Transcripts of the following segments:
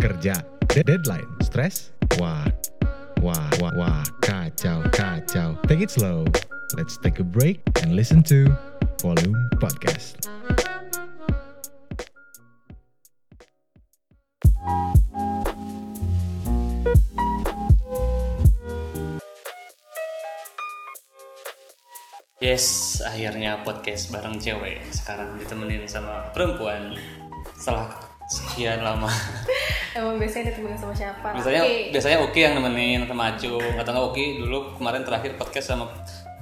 kerja, deadline, stres, wah, wah, wah, wah, kacau, kacau. Take it slow. Let's take a break and listen to Volume Podcast. Yes, akhirnya podcast bareng cewek sekarang ditemenin sama perempuan setelah sekian lama. Emang biasanya ditemenin sama siapa? Biasanya Oke. biasanya Uki yang nemenin sama Acung atau nggak Uki dulu kemarin terakhir podcast sama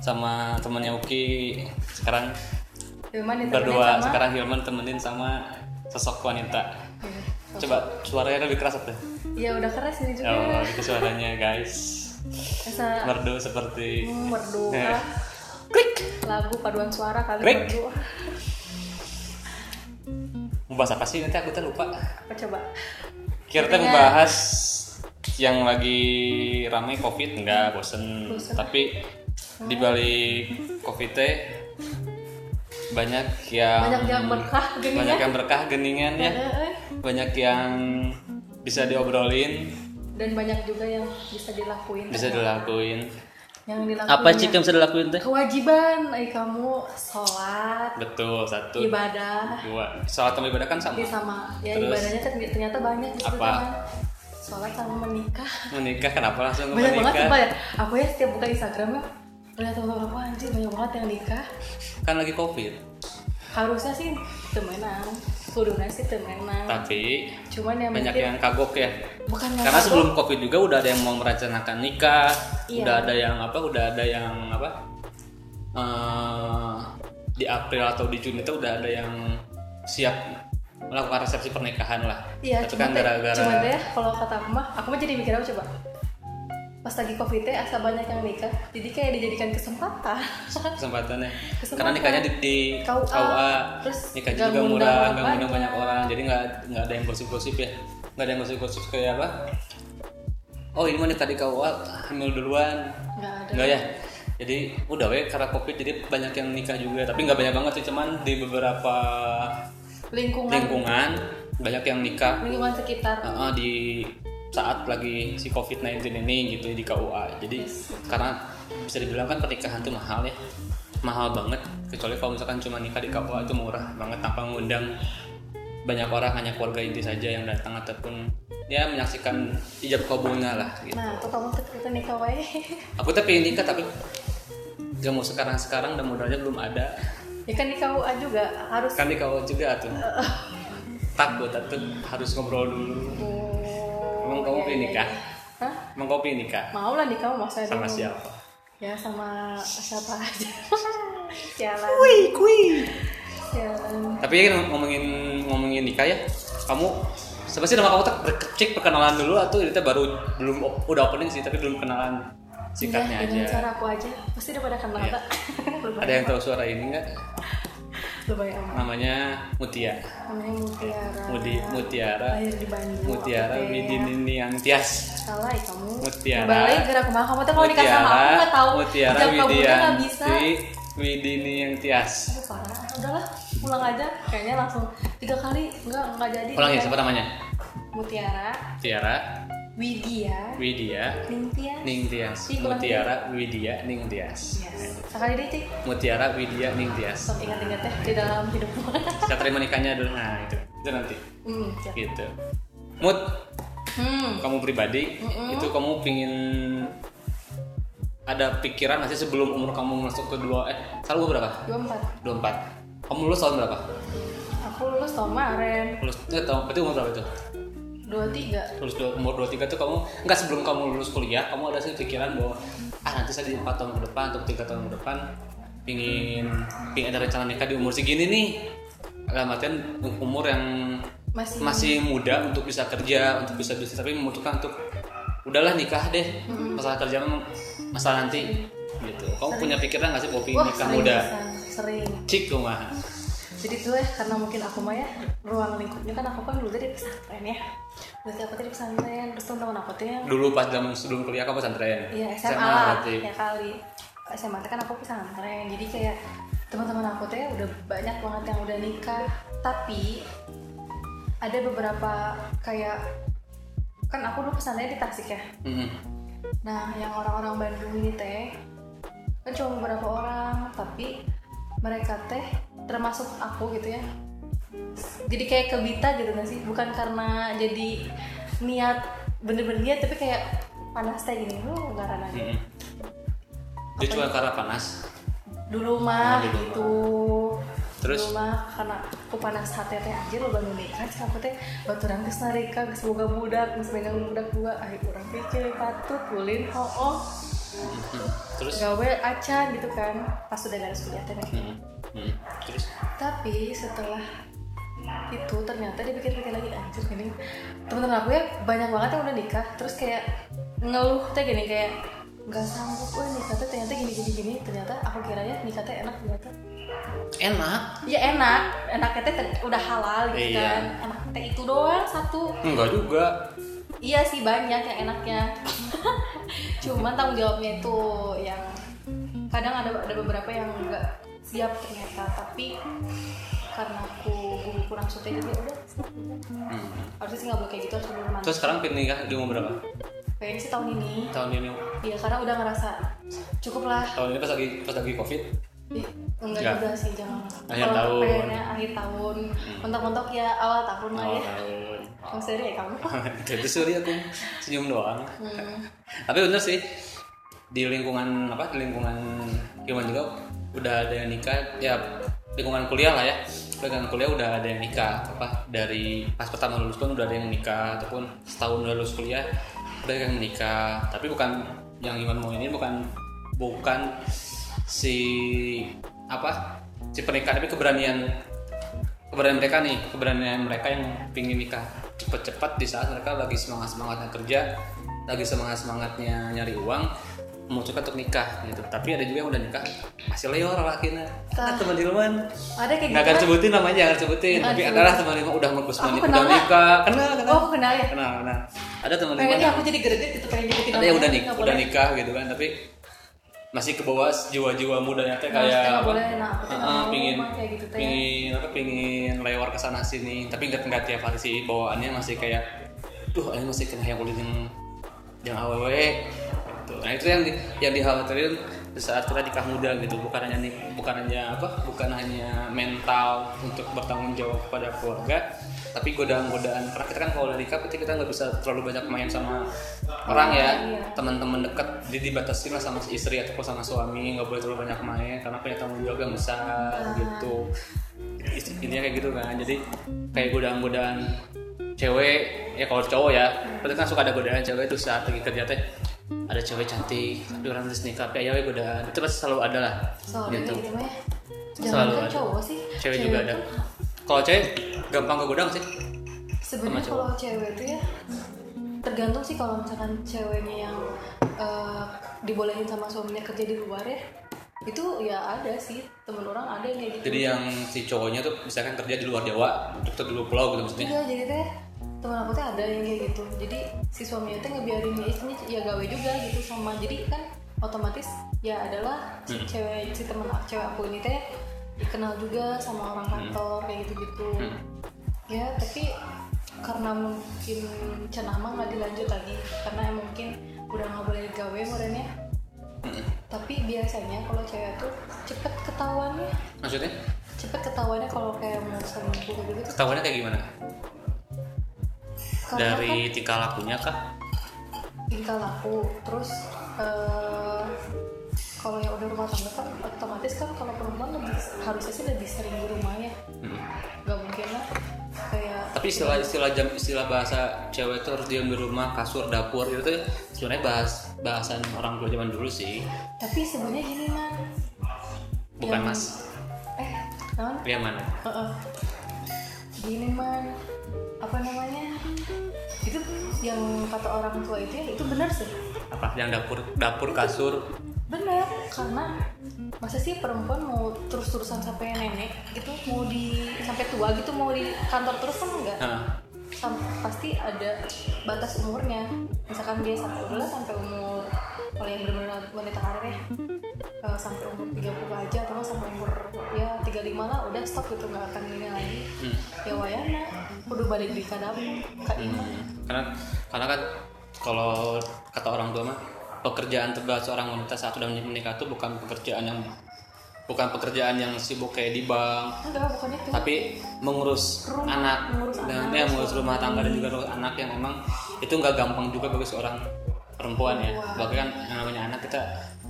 sama temannya Uki sekarang Hilman berdua sama sekarang Hilman temenin sama sosok wanita. Coba suaranya lebih keras tuh. Ya udah keras ini juga Oh, itu suaranya guys. Asa Merdu seperti hmm, merdu ah. Lagu paduan suara kali Klik. merdu mau bahas apa sih nanti aku tuh lupa. Apa coba? Kita Intinya- membahas yang lagi ramai covid enggak bosen, Bosen. tapi di balik covid teh banyak yang Banyak yang berkah gini banyak ya yang berkah geningan ya. Banyak yang bisa diobrolin. Dan banyak juga yang bisa dilakuin. Bisa dilakuin Yang dilakuin apa sih yang bisa dilakuin teh? Kewajiban. Eh, kamu sholat. Betul satu. Ibadah. Dua. Sholat sama ibadah kan sama. Ini sama. Ya Terus? ibadahnya kan ternyata banyak Apa? kan. Sholat sama menikah. Menikah kenapa langsung banyak banget menikah? sumpah ya. Aku ya setiap buka Instagram ya lihat wah anjir banyak banget yang nikah. Kan lagi covid. Harusnya sih temenan kuduna sih temenan tapi cuman yang banyak mungkin yang kagok ya. Bukan karena aku- sebelum covid juga udah ada yang mau merencanakan nikah Iya. udah ada yang apa udah ada yang apa eh, di April atau di Juni itu udah ada yang siap melakukan resepsi pernikahan lah. Iya tapi cuman kan gara-gara cuman ya, kalau kata aku mah aku mah jadi mikir apa coba pas lagi covid teh asa banyak yang nikah. Jadi kayak dijadikan kesempatan. Kesempatan. karena nikahnya di, di KUA, KUA, terus nikahnya nggak juga murah nggak ngundang banyak. orang. Jadi nggak nggak ada yang gosip-gosip ya. Nggak ada yang gosip-gosip kayak apa? Oh ini mau nikah di KUA hamil duluan. Nggak ada. Enggak ya. Jadi udah we karena covid jadi banyak yang nikah juga. Tapi nggak banyak banget sih cuman di beberapa lingkungan. lingkungan banyak yang nikah. Lingkungan sekitar. Uh, di saat lagi si covid 19 ini gitu di KUA. Jadi karena bisa dibilang kan pernikahan tuh mahal ya mahal banget kecuali kalau misalkan cuma nikah di KUA itu murah banget tanpa ngundang banyak orang hanya keluarga inti saja yang datang ataupun ya menyaksikan ijab kabulnya lah gitu. nah tuh kamu kita nikah wae Aku tuh pengen nikah tapi gak mau sekarang-sekarang dan modalnya belum ada. ya kan di KUA juga harus Kan di kau juga tuh. Takut tuh harus ngobrol dulu. Oh, Emang kamu pengen iya, nikah? Hah? Emang kau pengen nikah? Mau lah nikah masa Sama dulu. siapa? Ya sama siapa aja. Sialan. kui. Sialan. Tapi kan ngomongin ngomongin nikah ya, kamu siapa sih nama kamu tak cek perkenalan dulu atau itu baru belum udah opening sih tapi belum kenalan singkatnya dengan aja. cara aku aja. Pasti udah pada kenal tak? Lumayan. Ada yang tahu suara ini nggak? Amat. Namanya Mutia. Namanya Mutiara. Mudi Mutiara. Lahir di Bandung. Mutiara. Widinini yang Tias. Salah ya kamu. Mutiara. Balik gerak ke mana kamu tuh kalau nikah sama aku nggak tahu. Mutiara nggak bisa. Widini yang Tias. Aduh, parah. Udahlah, pulang aja. Kayaknya langsung tiga kali nggak nggak jadi. Ulang ya, siapa namanya? Mutiara, Tiara, Widya, Widya, Ningtyas. Ning Tias. Ih, kurang Mutiara, Widya, Ning Tias. Yes. Sekali deh, Cik. Mutiara, Widya, Ning Tias. Sok ingat-ingat ya di dalam hidupmu. Saya terima nikahnya dulu. Nah, itu. Itu nanti. hmm, siap. Gitu. Mut, Hmm. kamu pribadi, itu kamu pingin ada pikiran nggak sih sebelum umur kamu masuk ke dua eh salah umur berapa? 24. 24 kamu lulus tahun berapa? Aku lulus tahun kemarin. lulus eh, tahun berarti umur berapa itu? 23. lulus dua- umur 23 tuh kamu enggak sebelum kamu lulus kuliah kamu ada sih pikiran bahwa ah nanti saya di 4 tahun ke depan atau tiga tahun ke depan pingin pingin ada rencana nikah di umur segini nih. Dalam artian umur yang Masih masih muda untuk bisa kerja untuk bisa bisnis tapi membutuhkan untuk udahlah nikah deh. Masalah kerja masalah nanti. Gitu. Kamu punya pikiran nggak sih Wah, nikah sering muda? bisa. Sering. cik rumah Jadi tuh ya karena mungkin aku mah ya ruang lingkupnya kan aku kan dulu dari pesantren ya. Berarti aku dari pesantren terus teman-teman aku tuh yang dulu pas zaman sebelum kuliah kamu pesantren? Iya SMA, lah berarti. ya kali. SMA kan aku pesantren jadi kayak teman-teman aku teh udah banyak banget yang udah nikah. Tapi ada beberapa kayak kan aku dulu pesannya di Tasik ya. Mm-mm. nah yang orang-orang Bandung ini teh kan cuma beberapa orang. Tapi mereka teh termasuk aku gitu ya jadi kayak kebita gitu nggak sih bukan karena jadi niat bener-bener niat tapi kayak panas teh gini lu nggak rana Mm-mm. Dia cuma karena panas. dulu mah Oh, dulu gitu Terus? dulu mah karena aku panas hati teh aja lo bangun nikah cik aku teh baturan geus narika geus boga budak geus megang budak dua ayo urang pikir patut ulin hooh Mm. Terus? gawe acan gitu kan pas udah garis kuliah teh nih. Mm. Mm. Terus? tapi setelah itu ternyata dia pikir-pikir lagi anjir gini teman-teman aku ya banyak banget yang udah nikah terus kayak ngeluh teh gini kayak nggak sanggup wah nikah teh ternyata gini gini gini ternyata aku kiranya nikah teh enak ternyata Enak? ya enak enaknya teh udah halal gitu Iya. kan enak teh itu doang satu Enggak juga. Iya sih banyak yang enaknya cuman tanggung jawabnya itu yang kadang ada ada beberapa yang nggak siap ternyata tapi karena aku gue kurang suka jadi ya udah Hmm. harusnya sih nggak boleh kayak gitu harus bener Terus sekarang pengen nikah di umur berapa? kayaknya sih tahun ini Tahun ini. iya karena udah ngerasa cukup lah Tahun ini pas lagi pas lagi covid. Enggak Nggak. juga sih jangan Akhir tahun. pengennya akhir tahun mentok-mentok ya awal tahun lah Awal ya tahun. Yang serius ya kamu Itu sorry aku senyum doang. Hmm. Tapi bener sih di lingkungan apa di lingkungan Ilman juga udah ada yang nikah ya lingkungan kuliah lah ya lingkungan kuliah udah ada yang nikah apa dari pas pertama lulus pun udah ada yang nikah ataupun setahun udah lulus kuliah udah ada yang nikah tapi bukan yang Iman mau ini bukan bukan si apa si pernikahan tapi keberanian keberanian mereka nih keberanian mereka yang pingin nikah cepet-cepet di saat mereka lagi semangat semangatnya kerja lagi semangat semangatnya nyari uang memutuskan untuk nikah gitu. Tapi ada juga yang udah nikah masih leor lakinya ada teman Ilman ada kayak nggak gitu akan kan? sebutin namanya jangan sebutin. Nggak tapi adalah teman Ilman udah Aku udah nggak? nikah. Kenal kenal. Oh kenal ya? Kenal kenal. Ada teman pengennya yang aku jadi gerdit gitu pengen jadi ada yang udah nikah udah nikah gitu kan tapi masih ke bawah jiwa-jiwa mudanya teh kayak boleh, nah, pingin kayak gitu teh. pingin apa pingin lewat ke sana sini tapi nggak nggak tiap hari sih bawaannya masih kayak duh ini masih kena yang kulit yang yang aww gitu. nah itu yang di, yang dikhawatirin di saat kita nikah muda gitu bukan hanya nih bukan hanya apa bukan hanya mental untuk bertanggung jawab kepada keluarga tapi godaan-godaan karena kita kan kalau nikah berarti kita nggak bisa terlalu banyak main sama orang ya. Iya. teman-teman dekat jadi dibatasi lah sama istri ataupun sama suami nggak boleh terlalu banyak main karena punya tanggung jawab yang besar gitu. Ist- intinya kayak gitu kan jadi kayak godaan-godaan cewek ya kalau cowok ya berarti kan suka ada godaan cewek itu saat lagi kerja teh ada cewek cantik aduh orang terus nikah tapi ya godaan itu pasti selalu ada lah soalnya gitu. gitu mah ya? Selalu jangan ada. cowok sih cewek juga ada kalau cewek gampang kegodang sih sebenarnya kalau cewek itu ya tergantung sih kalau misalkan ceweknya yang eh, dibolehin sama suaminya kerja di luar ya itu ya ada sih temen orang ada yang kayak gitu jadi yang si cowoknya tuh misalkan kerja di luar Jawa untuk di luar pulau gitu maksudnya Iya, jadi teh teman aku teh ada yang kayak gitu. Jadi si suaminya teh ngebiarin ya istrinya ya gawe juga gitu sama. Jadi kan otomatis ya adalah si Hmm. cewek si teman cewek aku ini teh dikenal juga sama orang kantor kayak gitu-gitu. Hmm. Ya, tapi karena mungkin cenah mah nggak dilanjut lagi karena emang mungkin udah nggak boleh gawe merenya. Mm-mm. Tapi biasanya kalau cewek tuh cepet ketahuannya, maksudnya cepet ketahuannya kalau kayak mau selingkuh kayak gitu ketahuannya kayak gimana karena kan- dari tingkah lakunya kah tingkah laku terus eh, kalau yang udah rumah tangga kan otomatis kan kalau perempuan lebih harusnya sih lebih sering di rumahnya. Mm. nggak mungkin lah kayak tapi istilah istilah jam istilah bahasa cewek itu harus diam di rumah kasur dapur itu tuh sebenarnya bahas bahasan orang tua zaman dulu sih. Tapi sebenarnya gini man bukan Yang- mas. Eh non yang mana Heeh. gini man apa namanya? Itu yang kata orang tua itu ya itu benar sih. Apa? Yang dapur dapur kasur benar karena masa sih perempuan mau terus-terusan sampai nenek gitu mau di sampai tua gitu mau di kantor terus kan enggak? Nah, Sam- pasti ada batas umurnya. Misalkan dia sampai udahlah sampai umur kalau yang benar-benar wanita karir ya eh, sampai umur 30 aja atau sampai umur ya 35 lah udah stop gitu nggak akan ini lagi. Hmm. ya wayana udah balik di kadang kak Hmm, karena karena kan kalau kata orang tua mah pekerjaan terberat seorang wanita saat sudah menikah itu bukan pekerjaan yang bukan pekerjaan yang sibuk kayak di bank. Enggak bukan itu. Tapi mengurus Rumah, anak. mengurus dan anak, ya mengurus rumah tangga dan juga anak yang memang itu nggak gampang juga bagi seorang perempuan ya. Perempuan. bahkan yang namanya anak kita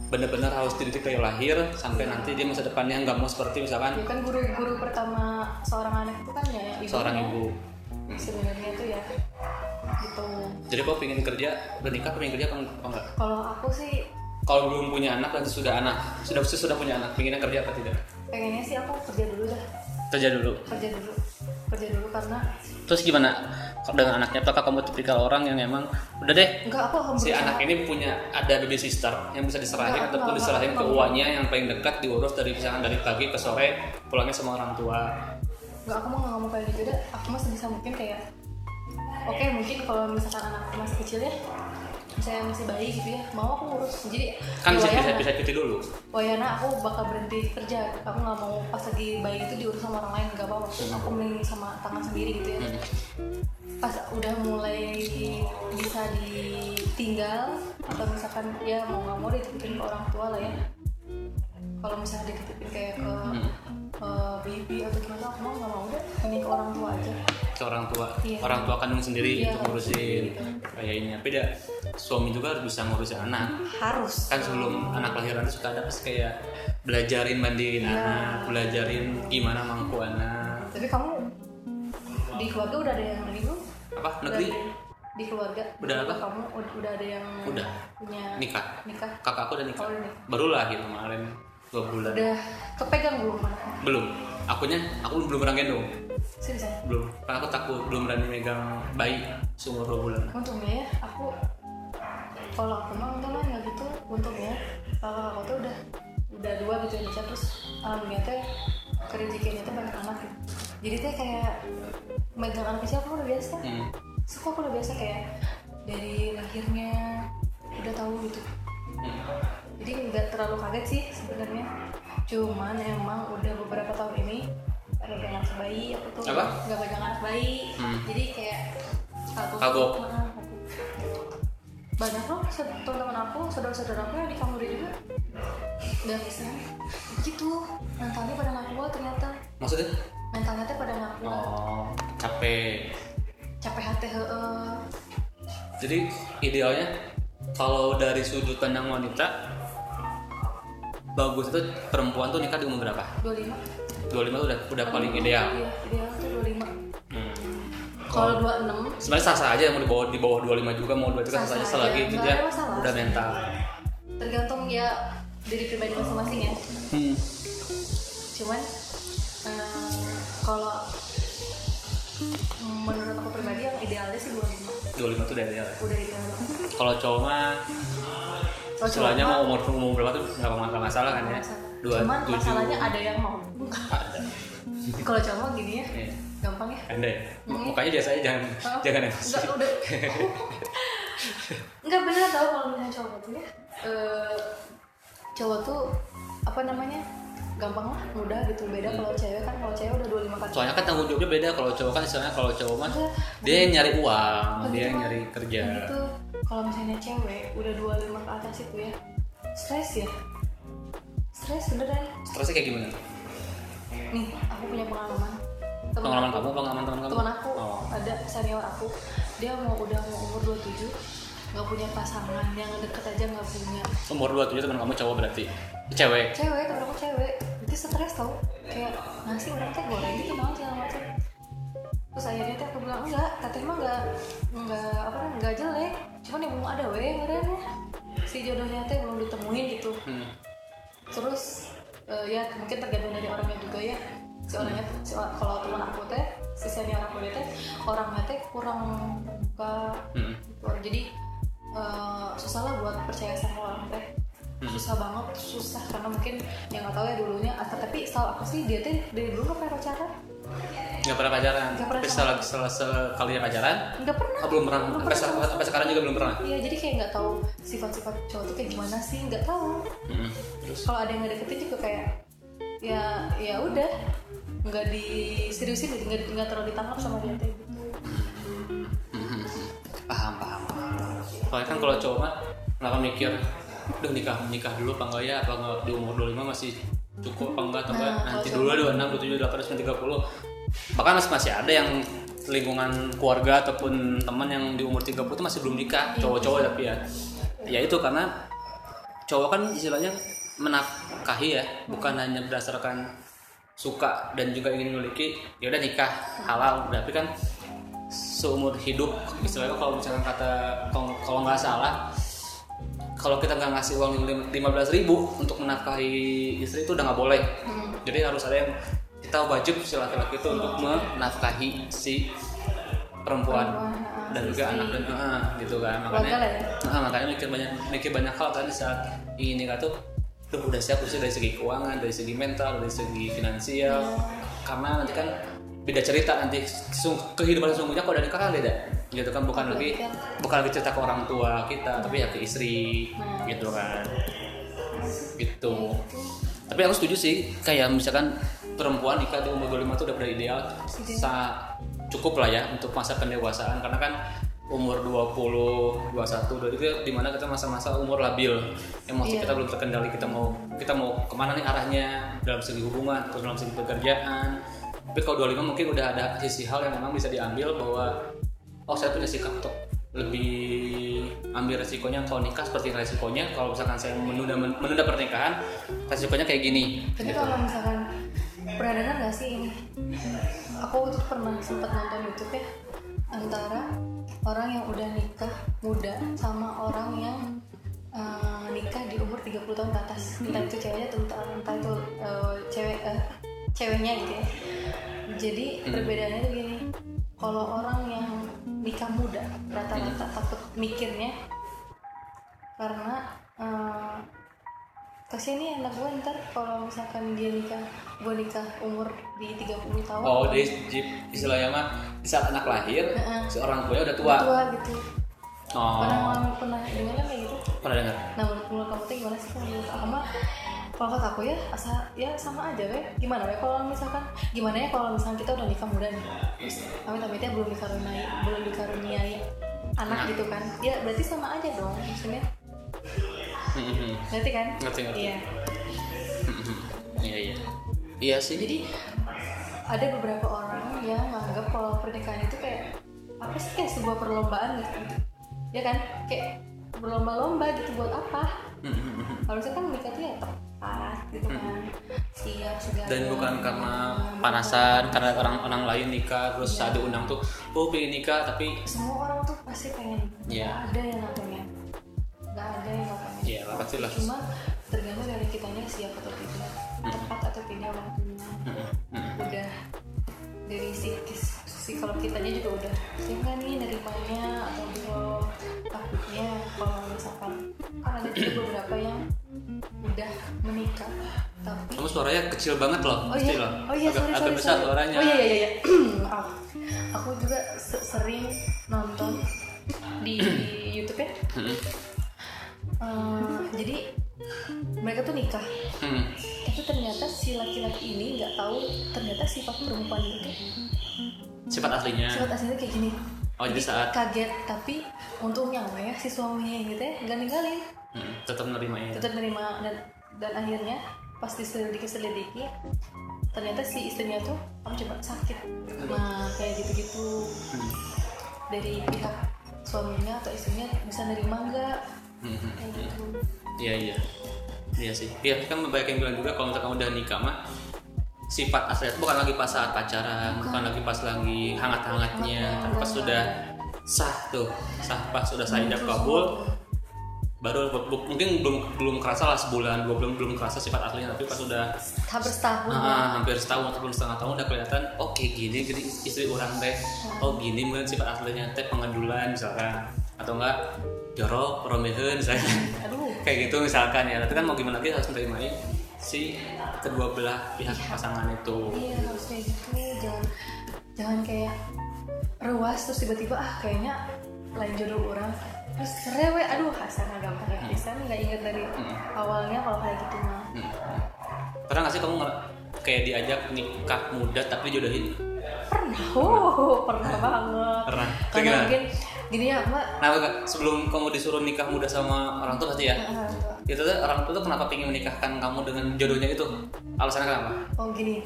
benar-benar harus dididik dari lahir sampai nanti dia masa depannya nggak mau seperti misalkan ya kan guru-guru pertama seorang anak itu kan ya ibu seorang ibu sebenarnya itu ya gitu. Jadi kau pengen kerja udah nikah pengen kerja apa enggak? Kalau aku sih kalau belum punya anak dan sudah anak. Sudah sudah punya anak pengennya kerja apa tidak? Pengennya sih aku kerja dulu dah. Kerja dulu? Kerja dulu. Kerja dulu karena terus gimana? Dengan anaknya apakah kamu tipikal orang yang emang udah deh enggak aku si berusaha anak ini punya ada baby sister yang bisa diserahin Enggak, ataupun nggak- diserahin ke uangnya yang paling dekat diurus dari misalkan dari pagi ke sore pulangnya sama orang tua enggak aku mau ngomong kayak gitu dah aku masih bisa mungkin kayak oke mungkin kalau misalkan anak aku masih kecil ya saya masih bayi gitu ya mau aku ngurus. Jadi kan bisa bisa, Wayana- bisa cuti dulu. Wayana aku bakal berhenti kerja. Aku nggak mau pas lagi bayi itu diurus sama orang lain nggak apa-apa. Aku mending sama tangan sendiri gitu ya. Hmm. pas udah mulai bisa ditinggal atau misalkan ya mau nggak mau dititipin ke orang tua lah ya kalau misalnya dititipin kayak ke eh, bibi atau gimana aku mau nggak mau deh. Ini ke orang tua aja. Ke orang tua. Iya. orang tua kandung sendiri Iya, untuk ngurusin kayak ini tapi dia suami juga harus bisa ngurusin anak. Harus. Kan sebelum anak lahiran itu suka ada pasti kayak belajarin mandiin Iya. anak belajarin gimana mangku anak. Tapi kamu di keluarga udah ada yang negeri belum? Apa? Udah negeri? ada- di keluarga? Udah apa? kamu udah, udah ada yang Udah. punya nikah. nikah? Kakakku udah nikah. Oh, udah nikah. baru lahir kemarin dua bulan. Udah kepegang belum belum. Akunya aku belum pernah gendong. Seriusan belum. Karena aku takut belum berani megang bayi seumur dua bulan. Untungnya ya aku kalau aku mah lah nggak gitu. Untungnya kalau aku tuh udah udah dua gitu ya nikah terus alhamdulillah teh kerezekiannya tuh banyak anak gitu. Jadi teh kayak megang anak kecil aku udah biasa. Hmm. suka aku udah biasa kayak dari lahirnya udah tahu gitu. Hmm. Jadi nggak terlalu kaget sih sebenarnya. Cuman emang udah beberapa tahun ini nggak pegang anak bayi aku tuh Apa? nggak pegang anak bayi. Hmm. jadi kayak kagok Kagok. Nah, kagok. banyak loh teman-teman aku saudara-saudara aku yang di dia juga udah bisa gitu. Mentalnya pada nggak kuat ternyata. Maksudnya? Mentalnya tuh pada nggak kuat. Oh capek. Capek hati heeh jadi idealnya kalau dari sudut pandang wanita bagus. Itu perempuan tuh nikah di umur berapa? 25 25 tuh udah udah paling ideal iya ideal tuh 25 Hmm. kalau 26 sebenarnya sah sah aja mau di bawah di bawah 25 juga mau 23 sah sah aja. Sah-sah selagi itu dia udah mental. Tergantung ya diri pribadi masing-masing ya. Hmm. cuman eh, kalau menurut aku pribadi yang idealnya sih 25 25 tuh udah ideal ya. udah ideal. Kalau cowok mah Kalau istilahnya cowok mau umur umur berapa tuh nggak nggak masalah kan ya? Masalah. dua cuman tujuh. masalahnya ada yang mau. Ada. Kalau cowok gini ya Iya. gampang ya? Anda ya? Hmm. mukanya biasa aja jangan Oh, jangan emosi enggak udah. Enggak bener tau kalau misalnya cowok tuh ya eh, cowok tuh apa namanya gampang lah mudah gitu. Beda kalau cewek kan kalau cewek udah 25 kali. Soalnya kan tanggung jawabnya beda kalau cowok kan istilahnya kalau cowok mah Enggak. dia yang nyari uang dia yang nyari kerja. Gitu. kalau misalnya cewek udah 25 ke atas itu ya stres ya. Stres beneran. Stresnya kayak gimana? Nih aku punya pengalaman. Temen pengalaman aku- kamu pengalaman teman kamu? Teman aku oh. ada senior aku. Dia mau udah mau umur 27 nggak punya pasangan yang deket aja nggak punya. Umur 27 teman kamu cowok berarti? Cewek? Cewek temen aku cewek. Itu stres tau. Kayak nasi orang teh goreng gitu mau segala macam. Terus akhirnya teh aku bilang enggak teteh mah enggak enggak apa namanya enggak jelek. Cuman ya belum ada weh merenya si jodohnya teh belum ditemuin gitu. Hmm. terus eh, ya mungkin tergantung dari orangnya juga ya. Si orangnya si, kalau teman aku teh si senior aku teh orangnya teh kurang buka Hmm. jadi eh, susah lah buat percaya sama orang teh. Hmm. susah banget susah karena mungkin yang nggak tahu ya dulunya. Ah, tapi setahu aku sih dia teh dari dulu nggak pernah pacaran. Nggak pernah pacaran. Nggak pernah tapi setelah setelah sekali pacaran? Nggak pernah. Oh, belum pernah. Belum sampai, pernah. sampai sekarang juga belum pernah? Iya jadi kayak nggak tahu sifat-sifat cowok tuh kayak gimana sih nggak tahu. Hmm. terus? Kalau ada yang nggak deketin juga kayak ya ya udah. Nggak diseriusin gitu nggak nggak terlalu ditangkap sama dia teh soalnya kan kalau cowok mah kenapa mikir udah nikah nikah dulu apa enggak ya? Apa enggak di umur 25 masih cukup apa enggak? Atau enggak? Nah, nanti dulu 26, 27, 28, 30 bahkan masih masih ada yang lingkungan keluarga ataupun teman yang di umur 30 itu masih belum nikah cowok-cowok tapi ya. Ya itu karena cowok kan istilahnya menafkahi ya bukan hanya berdasarkan suka dan juga ingin memiliki ya udah nikah halal. Tapi kan seumur hidup istilahnya kalau misalkan kata kalau nggak salah kalau kita nggak ngasih uang lima belas ribu untuk menafkahi istri itu udah nggak boleh. Jadi harus ada yang kita wajib si laki-laki itu untuk menafkahi si perempuan ah, dan juga anak dan ah, gitu kan. Makanya ya. Nah, makanya mikir banyak mikir banyak hal kan saat ini nikah tuh tuh udah siap sih dari segi keuangan dari segi mental dari segi finansial? Karena nanti kan beda cerita nanti. Kehidupan sesungguhnya kalau udah nikah kan beda gitu kan bukan lagi bukan lagi cerita ke orang tua kita tapi ya ke istri gitu kan. Gitu. Tapi aku setuju sih kayak misalkan perempuan nikah di umur 25 itu udah udah ideal sa cukup lah ya untuk masa pendewasaan. Karena kan umur 20, 21, 22 itu di mana kita masa-masa umur labil. Emosi Iya. kita belum terkendali kita mau kita mau ke mana nih arahnya? Dalam segi hubungan atau dalam segi pekerjaan tapi kalau 25 mungkin udah ada sisi hal yang memang bisa diambil bahwa oh saya punya sikap untuk lebih ambil resikonya kalau nikah seperti resikonya kalau misalkan saya menunda menunda pernikahan resikonya kayak gini Tapi gitu. kalau misalkan pernah dengar nggak sih ini? Aku tuh pernah sempat nonton YouTube ya antara orang yang udah nikah muda sama orang yang eh, nikah di umur 30 tahun ke atas. Entah itu ceweknya entah, entah itu eh, cewek eh, ceweknya gitu ya. Jadi perbedaannya tuh gini. Kalau orang yang nikah muda rata-rata takut mikirnya karena kasihan nih anak gue ntar kalau misalkan dia nikah gue nikah umur di 30 tahun. Oh di istilahnya mah di saat anak lahir Heeh. si orang tuanya udah tua. Tua gitu. Oh. Pernah pernah dengar kayak gitu? Pernah dengar. Nah menurut menurut kamu tuh gimana sih kalau menurut aku mah kalau kata aku ya asa ya sama aja weh. Gimana weh kalau misalkan gimana ya kalau misalkan kita udah nikah muda nih? Terus amit amitnya belum dikaruniai belum dikaruniai anak gitu kan? Ya berarti sama aja dong maksudnya. Ngerti kan? Ngerti, ngerti. iya. Iya iya. Iya sih. Jadi ada beberapa orang yang menganggap kalau pernikahan itu kayak apa sih kayak sebuah perlombaan gitu? Ya kan? Kayak berlomba-lomba gitu buat apa? Harusnya kan menikah itu ya tepat gitu kan. Siap segala dan bukan karena panasan karena orang-orang lain nikah terus Iya. saat diundang tuh oh pengen nikah tapi semua orang tuh pasti pengen. Nggak ada yang nggak pengen. Nggak ada yang nggak pengen. Pasti lah. cuma tergantung dari kitanya siap atau tidak. Tepat atau tidak waktunya udah. Dari si, si kalau kitanya juga udah siap nggak nih nerimanya atau belum takutnya kalau misalkan kan ada juga beberapa yang udah menikah tapi kamu suaranya kecil banget loh Oh iya, loh oh iya, agak, sorry, agak sorry, besar sorry. suaranya Oh iya, iya, iya. Maaf. Aku juga se- sering nonton di YouTube ya. Eh, jadi mereka tuh nikah, Hmm. tapi ternyata si laki-laki ini nggak tahu ternyata sifat perempuan itu sifat aslinya sifat aslinya kayak gini. oh jadi saat kaget, tapi untungnya ya si suaminya gitu ya nggak ninggalin, hmm, tetap menerimanya tetap menerima dan dan akhirnya pas diselidiki selidiki ternyata si istrinya tuh kamu coba sakit. Nah kayak gitu-gitu. Hmm. dari pihak suaminya atau istrinya bisa nerima nggak? Hmm, hmm. kayak gitu. Iya iya. Iya sih. Iya kan banyak yang bilang juga kalau misalkan udah nikah mah Sifat asli itu bukan lagi pas saat pacaran Bukan. lagi pas lagi hangat-hangatnya Tapi pas sudah sah tuh. Sah pas sudah sah kabul Baru mungkin belum belum kerasa lah sebulan dua bulan belum kerasa sifat aslinya tapi pas sudah hampir setahun. Ah, hampir setahun ataupun setengah tahun udah kelihatan oh kayak gini jadi istri orang teh. Oh gini mungkin sifat aslinya teh pengadulan misalkan. Atau enggak jorok romeheun misalnya aduh. Kayak gitu misalkan ya tapi kan mau gimana lagi harus menerimain si kedua belah pihak pasangan itu. Iya harus kayak gitu. Jangan jangan kayak ruas terus tiba-tiba ah kayaknya lain jodoh orang terus rewe aduh hasilnya gampang ya. Bisa nggak inget dari awalnya kalau kayak gitu mah. Hmm. pernah nggak sih kamu kayak diajak nikah muda tapi jodohin? Pernah. Oh pernah banget. Pernah. Karena mungkin gini ya mbak. Nah, sebelum kamu disuruh nikah muda sama orang tua pasti ya? Itu tuh orang tua tuh kenapa pengen menikahkan kamu dengan jodohnya itu? Alasannya kenapa? oh gini.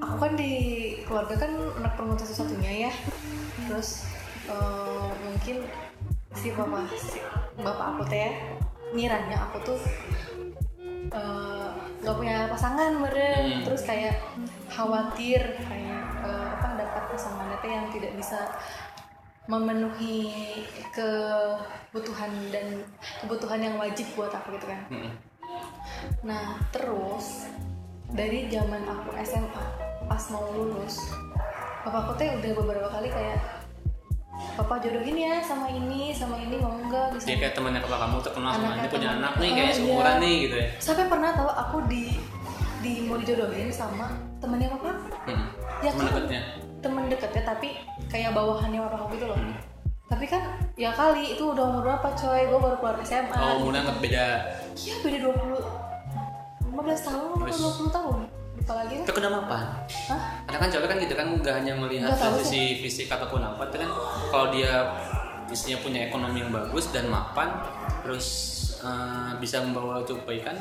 Aku kan di keluarga kan anak perempuan satu-satunya ya. Terus eh, mungkin si bapak si bapak aku teh ya, ngiranya aku tuh nggak punya pasangan meren Hmm. terus kayak khawatir kayak eh, apa dapat pasangan teh yang tidak bisa memenuhi kebutuhan dan kebutuhan yang wajib buat aku gitu kan Mm-mm. Nah, terus dari zaman aku SMA pas mau lulus, bapakku teh udah beberapa kali kayak Papa jodohin ya sama ini, sama ini mau enggak bisa. Dia kayak temannya papa kamu terkenal sama ini punya teman. anak nih Oh, kayak iya. seumuran nih gitu ya. Sampai pernah tahu aku di di mau dijodohin sama temennya papa, Hmm. Ya Teman dekatnya. temen deketnya tapi kayak bawahannya papa aku gitu loh. Hmm. Tapi kan ya kali itu udah umur berapa coy, gue baru keluar SMA. Oh, umurnya nggak beda. Iya beda 20 15 tahun atau Terus? 20 tahun. Lupa lagi kan? Itu kenapa? apa? Hah? Karena kan cewek kan gitu kan nggak hanya melihat dari sisi fisik ataupun apa, itu kan kalau dia isinya punya ekonomi yang bagus dan mapan, terus eh, bisa membawa itu kebaikan,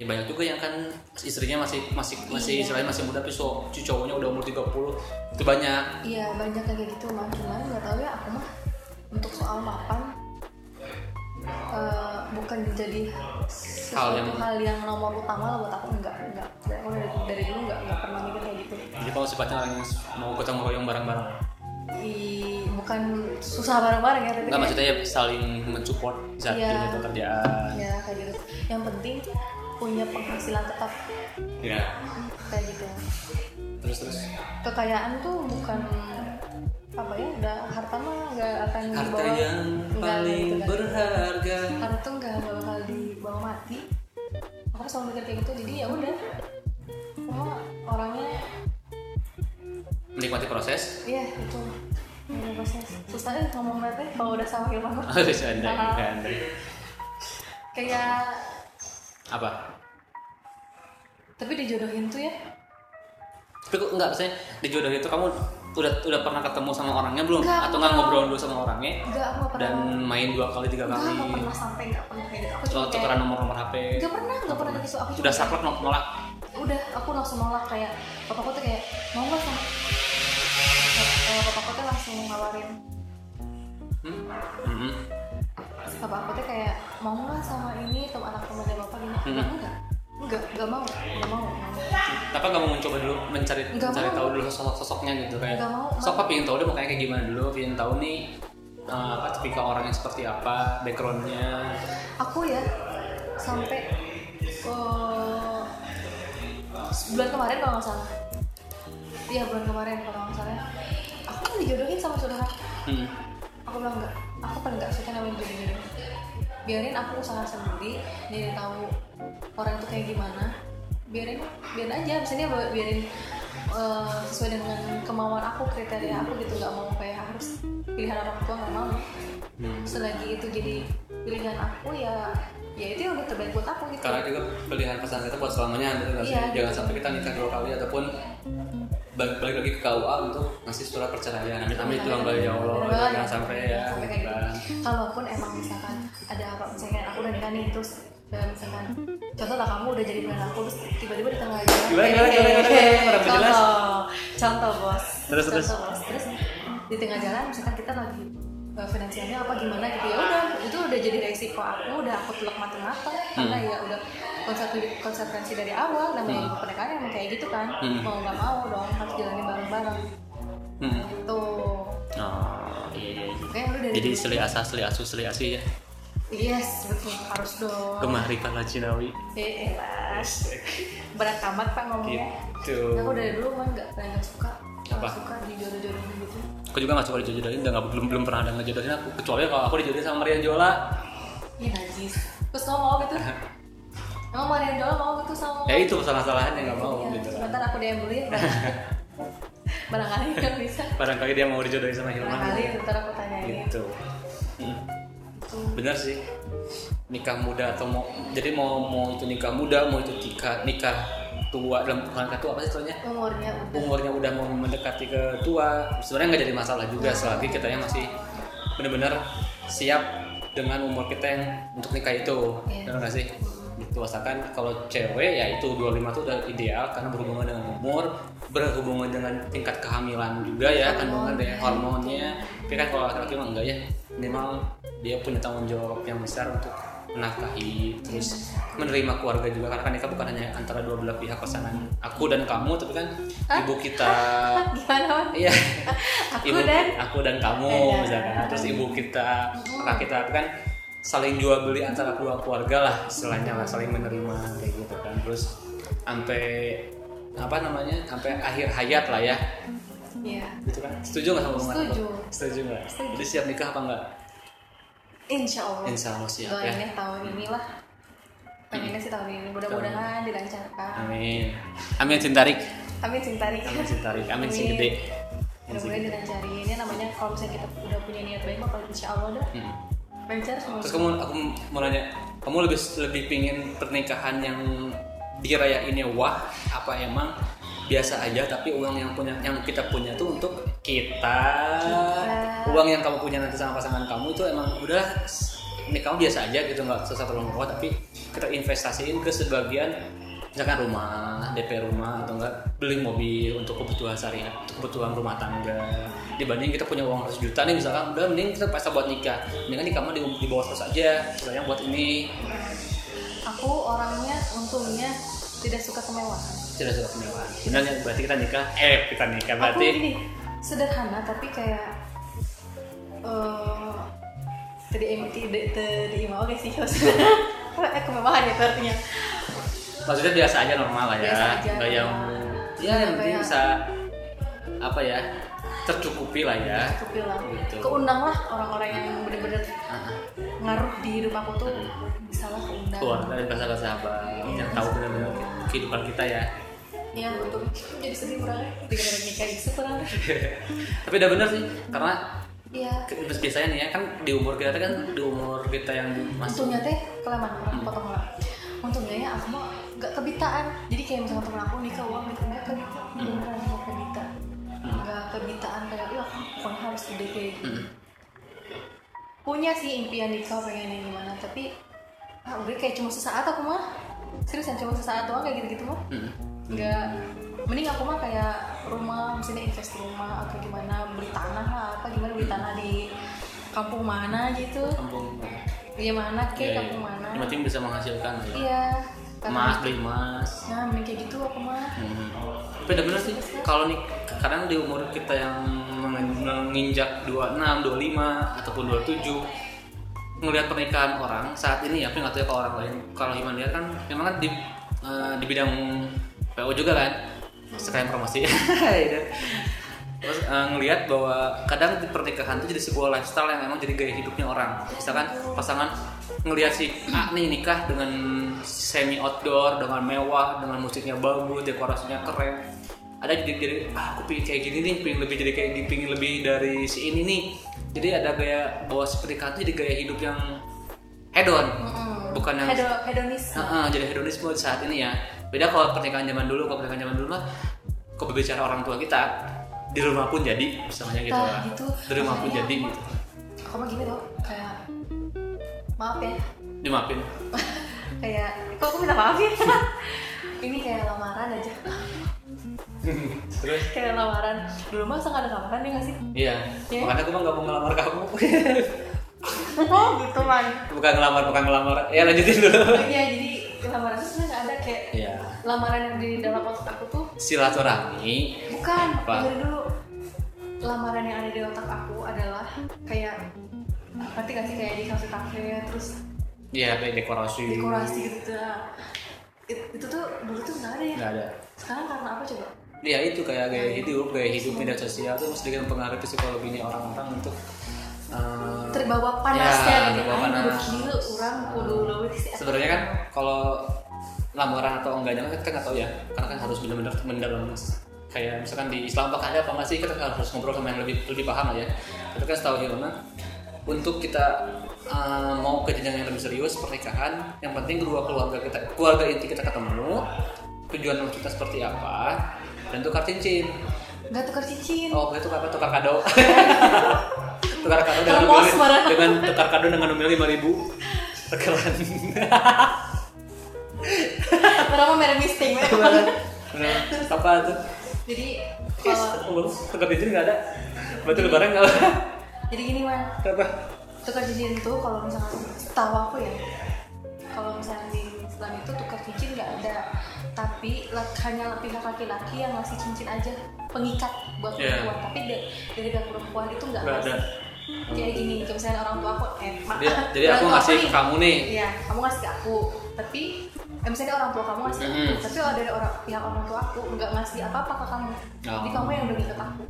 ya banyak juga yang kan istrinya masih masih masih Iya. istilahnya masih muda tapi so, cowoknya udah umur 30 itu banyak Iya banyak kayak gitu mah cuman nggak tahu ya aku mah untuk soal mapan eh, bukan jadi sesuatu yang- hal yang nomor utama lah buat aku enggak enggak. Aku dari, dari dulu enggak enggak pernah mikir kayak gitu. Jadi kalau sifatnya orang yang mau gotong royong bareng-bareng? I, bukan susah bareng-bareng ya tapi nggak maksudnya ya saling mensupport saat Iya. dunia pekerjaan. Ya kayak gitu. Yang penting punya penghasilan tetap. Ya kayak gitu. Terus terus? Kekayaan tuh bukan apa ya udah harta mah nggak akan harta dibawa yang nggak paling gitu kan. berharga. Harta tuh nggak bakal dibawa mati. Aku selalu mikir kayak gitu jadi ya udah. Cuma orangnya menikmati proses. Iya itu. Ini proses. Susah deh ngomong nanti kalau udah sama harus ada Ah. kan kayak apa? Tapi dijodohin tuh ya. Tapi kok enggak maksudnya di jodoh itu kamu udah udah pernah ketemu sama orangnya belum? Nggak, atau nggak ngobrol dulu sama orangnya? Aku nggak pernah. Dan main dua kali tiga kali. nggak pernah sampai nggak pernah kayak gitu. Aku cuma tukeran nomor nomor HP nggak pernah nggak pernah gitu. Aku udah saklek nolak udah aku langsung nolak. Kayak bapakku tuh kayak mau nggak sama eh, bapakku tuh langsung ngawarin hmm? Hmm. bapakku tuh kayak mau nggak sama ini teman anak temannya bapak gini? Hmm. enggak enggak enggak mau enggak mau nggak mau. Kenapa nggak mau mencoba dulu mencari Nggak mencari mau. tahu dulu sosok sosoknya gitu kayak Nggak mau. sok apa pengen tahu deh makanya kayak gimana dulu pengen tahu nih eh, apa tipikal orangnya seperti apa backgroundnya aku ya sampai eh, bulan kemarin kalau nggak salah iya bulan kemarin kalau nggak salah aku kan dijodohin sama saudara hmm. aku bilang enggak aku paling nggak suka namanya jodoh-jodoh biarin aku usaha sendiri jadi tahu orang itu kayak gimana biarin biarin aja misalnya bi- biarin eh, sesuai dengan kemauan aku kriteria aku gitu nggak mau kayak harus pilihan orang tua nggak mau Hmm. selagi itu jadi pilihan aku ya ya itu yang terbaik buat aku gitu karena juga pilihan pasangan kita buat selamanya gitu? Iya, jangan gitu. sampai kita nikah dua kali ataupun balik, balik lagi ke KUA untuk ngasih surat perceraian amin amin itu bang ya Allah jangan sampai ya kan. kalaupun emang misalkan ada apa misalkan aku udah nikah nih terus eh, misalkan contoh lah kamu udah jadi pilihan aku terus tiba-tiba di tengah jalan Gimana, gimana, gimana, gimana, contoh jelas. contoh bos Terus, contoh terus. bos terus di tengah jalan misalkan kita lagi eh, finansialnya apa gimana gitu ya udah itu udah jadi resiko aku udah aku telak mateng-mateng karena ya udah konsep konsekuensi dari awal namanya hmm. pernikahan emang kayak gitu kan Hmm. mau nggak mau dong harus jalanin bareng-bareng Hmm. gitu Oh, iya, iya, iya. kayak udah Jadi seli asa, seli asu, seli asi ya. Yes, betul. Harus dong. Gemari kala Cinawi. Eh, elas. Berat amat pak ngomongnya. Gitu. Aku dari dulu mah nggak nggak suka. Nggak Apa? suka dijodoh-jodohin gitu. Aku juga gak suka dijodohin, dan gak, belum belum pernah ada ngejodohin aku. Kecuali kalau aku dijodohin sama Marian Jola. Iya najis. Terus kamu mau gitu? Emang Marian Jola mau gitu sama? Ya itu salah-salahnya gak mau Iya, gitu. Sebentar aku dulu ya. Barangkali kan bisa. Barangkali dia mau dijodohin sama Hilman. Barangkali bentar aku tanyain. Gitu. Hmm. Bener sih. Nikah muda atau mau jadi mau mau itu nikah muda, mau itu nikah nikah tua dalam nikah tua apa sih istilahnya? Umurnya udah. umurnya udah mau mendekati ke tua sebenarnya nggak jadi masalah juga selagi kitanya masih benar-benar siap dengan umur kita yang untuk nikah itu Iya. benar nggak sih gitu asalkan kalau cewek ya itu 25 tuh udah ideal karena berhubungan dengan umur berhubungan dengan tingkat kehamilan juga ya kandungan Hormon, ya ya. hormonnya tapi kan kalau laki-laki mah enggak ya minimal dia punya tanggung jawab yang besar untuk menafkahi terus menerima keluarga juga. Karena kan nikah bukan hanya antara dua belah pihak pasangan aku dan kamu tapi kan Hah? ibu kita. Gimana Man? iya. Aku ibu dan? aku dan kamu Dan- misalkan. Terus ibu kita kakak kita itu kan saling jual beli antara kedua keluarga lah istilahnya lah saling menerima kayak gitu kan. Terus sampai apa namanya sampai akhir hayat lah ya Iya. gitu kan setuju nggak sama omongan aku? Setuju. setuju nggak Setuju. jadi siap nikah apa enggak Insya Allah. insya Allah siap ya Doainnya tahun ini lah. Pengennya sih tahun ini. Mudah-mudahan dilancarkan. amin amin cintarik Amin cintari. amin cintarik amin sing Amin. gede sing Mudah-mudahan gede. dilancarin. Ini namanya kalau misalnya kita udah punya niat baik mah kalau insya Allah dah Hmm. lancar semua. Terus kamu aku mau nanya, kamu lebih lebih pingin pernikahan yang dirayainnya wah apa emang biasa aja tapi uang yang punya yang kita punya tuh untuk kita, Kita. uang yang kamu punya nanti sama pasangan kamu itu emang udah ini kamu biasa aja gitu nggak sesuatu yang mewah tapi kita investasiin ke sebagian misalkan rumah DP rumah atau enggak beli mobil untuk kebutuhan sehari untuk kebutuhan rumah tangga. Dibanding kita punya uang 100 juta nih misalkan udah mending kita pesta buat nikah. Mendingan nikah mah di, di bawah terus aja sebenarnya buat ini. Aku orangnya untungnya tidak suka kemewahan. tidak suka kemewahan. Benar ya berarti kita nikah. Eh kita nikah Aku berarti gini sederhana tapi kayak eh tadi MT tadi mau oke sih eh kemewahan ya artinya. Maksudnya biasa aja normal lah ya. Biasa aja, nggak yang ya yang penting Kayak- bisa apa ya tercukupi lah ya. Cukup bilang Gitu. keundang lah orang-orang yang bener-bener Ah, ngaruh di hidup aku tuh. Bisa lah keundang. Keluarga dan sahabat sahabat yang tahu benar-benar kehidupan kita ya. Ya untuk jadi sedih kurang dengan nikah gitu kurang tapi udah bener sih karena iya. ke- biasanya nih ya kan di umur kita kan di umur kita yang masuk untungnya teh kelamaan orang potong lah untungnya ya aku mah gak kebitaan. Jadi kayak misalnya temen aku nikah uang nikah nggak kebita beneran nggak kebita nggak kebitaan kayak ya pokoknya harus gede kayak gitu Hmm. punya sih impian nikah pengen yang gimana. Tapi ah udah kayak cuma sesaat aku mah seriusan cuma sesaat doang kayak gitu gitu mah Hmm. nggak mending aku mah kayak rumah misalnya invest di rumah atau gimana beli tanah lah apa gimana beli tanah di kampung mana gitu kampung iya mana Ya, kayak ya. kampung mana yang penting bisa menghasilkan ya. iya emas beli emas nah mending kayak gitu aku mah Hmm. Tapi udah bener sih kalau nih kadang di umur kita yang meng- menginjak 26, 25 ataupun 27 ngelihat pernikahan orang saat ini ya, tapi nggak tahu ya kalau orang lain. Kalau Iman lihat kan memang kan di eh, di bidang PO juga kan. Sekalian promosi. Gitu. Terus eh, ngelihat bahwa kadang di pernikahan itu jadi sebuah lifestyle yang memang jadi gaya hidupnya orang. Misalkan pasangan ngelihat si A nih nikah dengan semi outdoor, dengan mewah, dengan musiknya bagus, dekorasinya keren. Ada jadi, jadi ah, aku pengen kayak gini nih, pengen lebih jadi kayak gini, pengen lebih dari si ini nih. Jadi ada gaya bahwa si pernikahan itu jadi gaya hidup yang hedon, bukan yang Hedo, hedonis Heeh, jadi hedonisme saat ini ya. Beda kalau pernikahan zaman dulu, kalau pernikahan zaman dulu mah kalau berbicara orang tua kita di rumah pun jadi misalnya gitu Nah, lah. gitu. Di rumah pun Makanya jadi aku- gitu. aku mah gini tuh kayak maaf ya Dimaafin. kayak kok aku minta maaf ya ini kayak lamaran aja Terus kayak lamaran dulu masa nggak ada lamaran ya nggak sih iya, Iya. makanya aku mah gak mau ngelamar kamu. oh gitu man bukan ngelamar, bukan ngelamar. Ya lanjutin dulu. iya jadi lamaran itu sebenarnya nggak ada kayak Iya. lamaran yang di dalam otak aku tuh Silaturahmi. bukan Apa? dengerin dulu lamaran yang ada di otak aku adalah kayak ngerti gak sih kayak di kafe kafe terus Iya, kayak dekorasi. dekorasi gitu nah, it- itu tuh dulu tuh nggak ada ya Nggak ada. sekarang karena apa coba Iya itu kayak gaya hidup, gaya hidup media sosial tuh sedikit mempengaruhi psikologinya orang-orang untuk eh, terbawa panasnya Ya, gitu terbawa kan udah panas. gila orang kudu sebenarnya kan kalau lamaran atau enggaknya kan kita nggak tahu ya karena kan harus benar-benar mendalam kayak misalkan di Islam apakah ada apa nggak sih? Kita harus ngobrol sama yang lebih lebih paham lah ya. Tapi kan setahu Hilma untuk kita uh, mau ke jenjang yang lebih serius pernikahan yang penting kedua keluarga kita keluarga inti kita ketemu tujuan kita seperti apa dan tukar cincin. Nggak tukar cincin. Oh itu apa? Tukar kado. Tukar kado dengan marah. dengan tukar kado dengan nominal lima ribu. Keren. Berapa merek misting apa tuh Jadi kalau tukar cincin nggak ada. Berarti lebaran nggak ada. jadi gini man, apa? Tukar cincin tuh kalau misalkan setahu aku ya, kalau misalnya di Islam itu tukar cincin nggak ada, tapi hanya pihak laki-laki yang ngasih cincin aja pengikat buat Iya. perempuan, tapi da- dari pihak perempuan itu nggak ada ngasih. Kayak gini, kayak misalnya orang tua aku, eh, jadi, jadi orang aku tua ngasih ke kamu nih Iya, kamu ngasih ke aku, tapi eh, misalnya orang tua kamu ngasih ke aku, Mm-mm. tapi kalau dari orang pihak orang tua aku nggak ngasih apa-apa ke kamu, jadi Oh. kamu yang udah ngikat aku.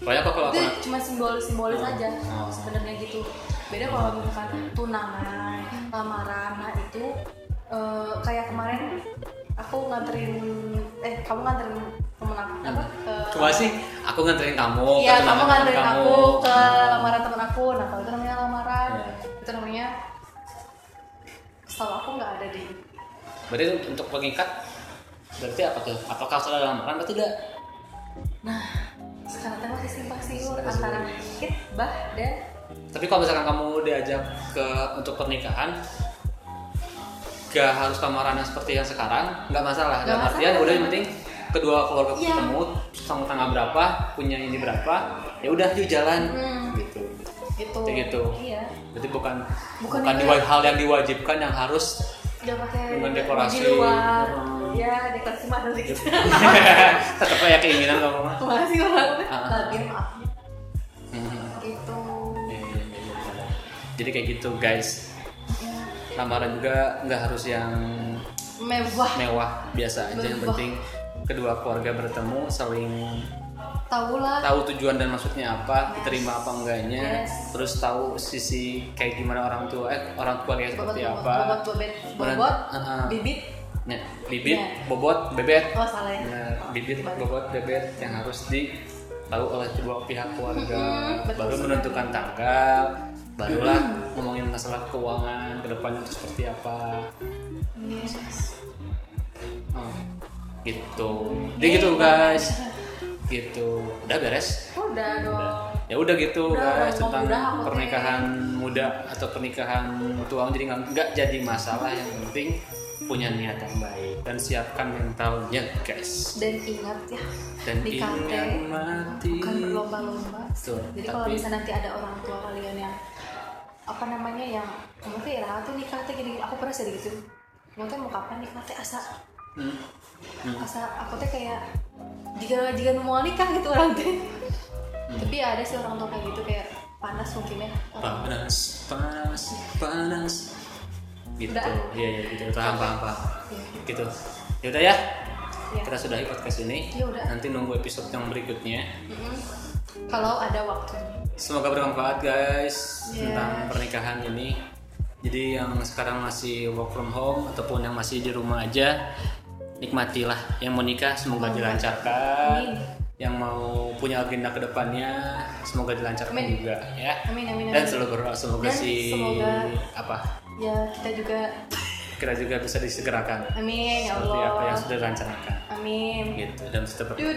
banyak kok kalau aku Itu cuma simbolis simbolis Oh. aja Oh. sebenarnya gitu. Beda kalau misalkan tunangan, lamaran, nah itu eh, kayak kemarin aku nganterin, eh kamu nganterin temen aku apa? ke- cuma sih aku nganterin kamu Iya, kamu nganterin kamu. aku ke lamaran temen aku. Nah, kalau itu namanya lamaran, Iya. itu namanya setahu aku nggak ada di berarti untuk pengikat berarti apa tuh apakah sudah lamaran atau tidak Nah, sekarang teh masih simpang siur antara hitbah dan tapi kalau misalkan kamu diajak ke untuk pernikahan gak harus lamaran yang seperti yang sekarang nggak masalah Nggak artian udah yang penting kedua keluarga Iya. ketemu sama tanggal berapa punya ini berapa ya udah yuk jalan Hmm. gitu gitu. Kayak gitu. Iya. berarti bukan Bukan bukan, kayak- hal yang diwajibkan yang harus Udah pakai Dengan dekorasi. di luar. Hmm. Ya, dekorasi mah ada gitu. tetap kayak keinginan kamu mah orang. Ah. Tadi maaf. Hmm. Gitu. Iya, iya, iya, jadi kayak gitu guys Ya, lamaran juga nggak harus yang mewah. mewah biasa aja yang penting kedua keluarga bertemu saling Tahu lah. tahu tujuan dan maksudnya apa diterima apa enggaknya Yes. terus tahu sisi kayak gimana orang tua eh orang tua kayak Bobot, seperti bobot, apa bobot, bobot, Beran- bobot, Ah, ah. bibit. Nah, bibit Ya. bobot bebet Oh salah ya. Nah, bibit bobot bebet yang harus di tahu oleh kedua pihak keluarga baru menentukan tanggal barulah ngomongin masalah keuangan ke depannya itu seperti apa. Yes. Oh, gitu. Jadi gitu guys. Gitu. Udah beres? Udah dong. ya udah gitu Udah, guys tentang udah, pernikahan muda atau pernikahan tua. Jadi nggak jadi masalah yang penting punya niat yang baik dan siapkan mentalnya guys. Dan ingat ya, dan nikah ingat mati. bukan berlomba-lomba. Jadi kalau misalnya nanti ada orang tua kalian yang apa namanya yang kamu tuh ya tuh nikah teh gini, aku pernah sih gitu. Kamu teh mau kapan nikah teh asa Hmm. Hmm. asa aku teh kayak jika jika mau nikah gitu orang teh. Hmm. Tapi ada sih orang tua kayak gitu kayak panas mungkin ya. panas panas panas gitu Udah. iya iya gitu paham paham paham Iya. gitu yaudah ya Iya. kita sudahi podcast ini Ya udah. nanti nunggu episode yang berikutnya Mm-mm. Kalau ada waktu. Semoga bermanfaat guys Yes. tentang pernikahan ini jadi yang sekarang masih work from home ataupun yang masih di rumah aja nikmatilah yang mau nikah semoga Amin. dilancarkan Amin. yang mau punya agenda ke depannya semoga dilancarkan Amin. juga ya Amin amin dan amin. selalu berdoa semoga Dan si semoga- apa Ya kita juga kita juga bisa disegerakan amin ya seperti apa yang Allah. sudah direncanakan Amin. gitu dan seperti Du,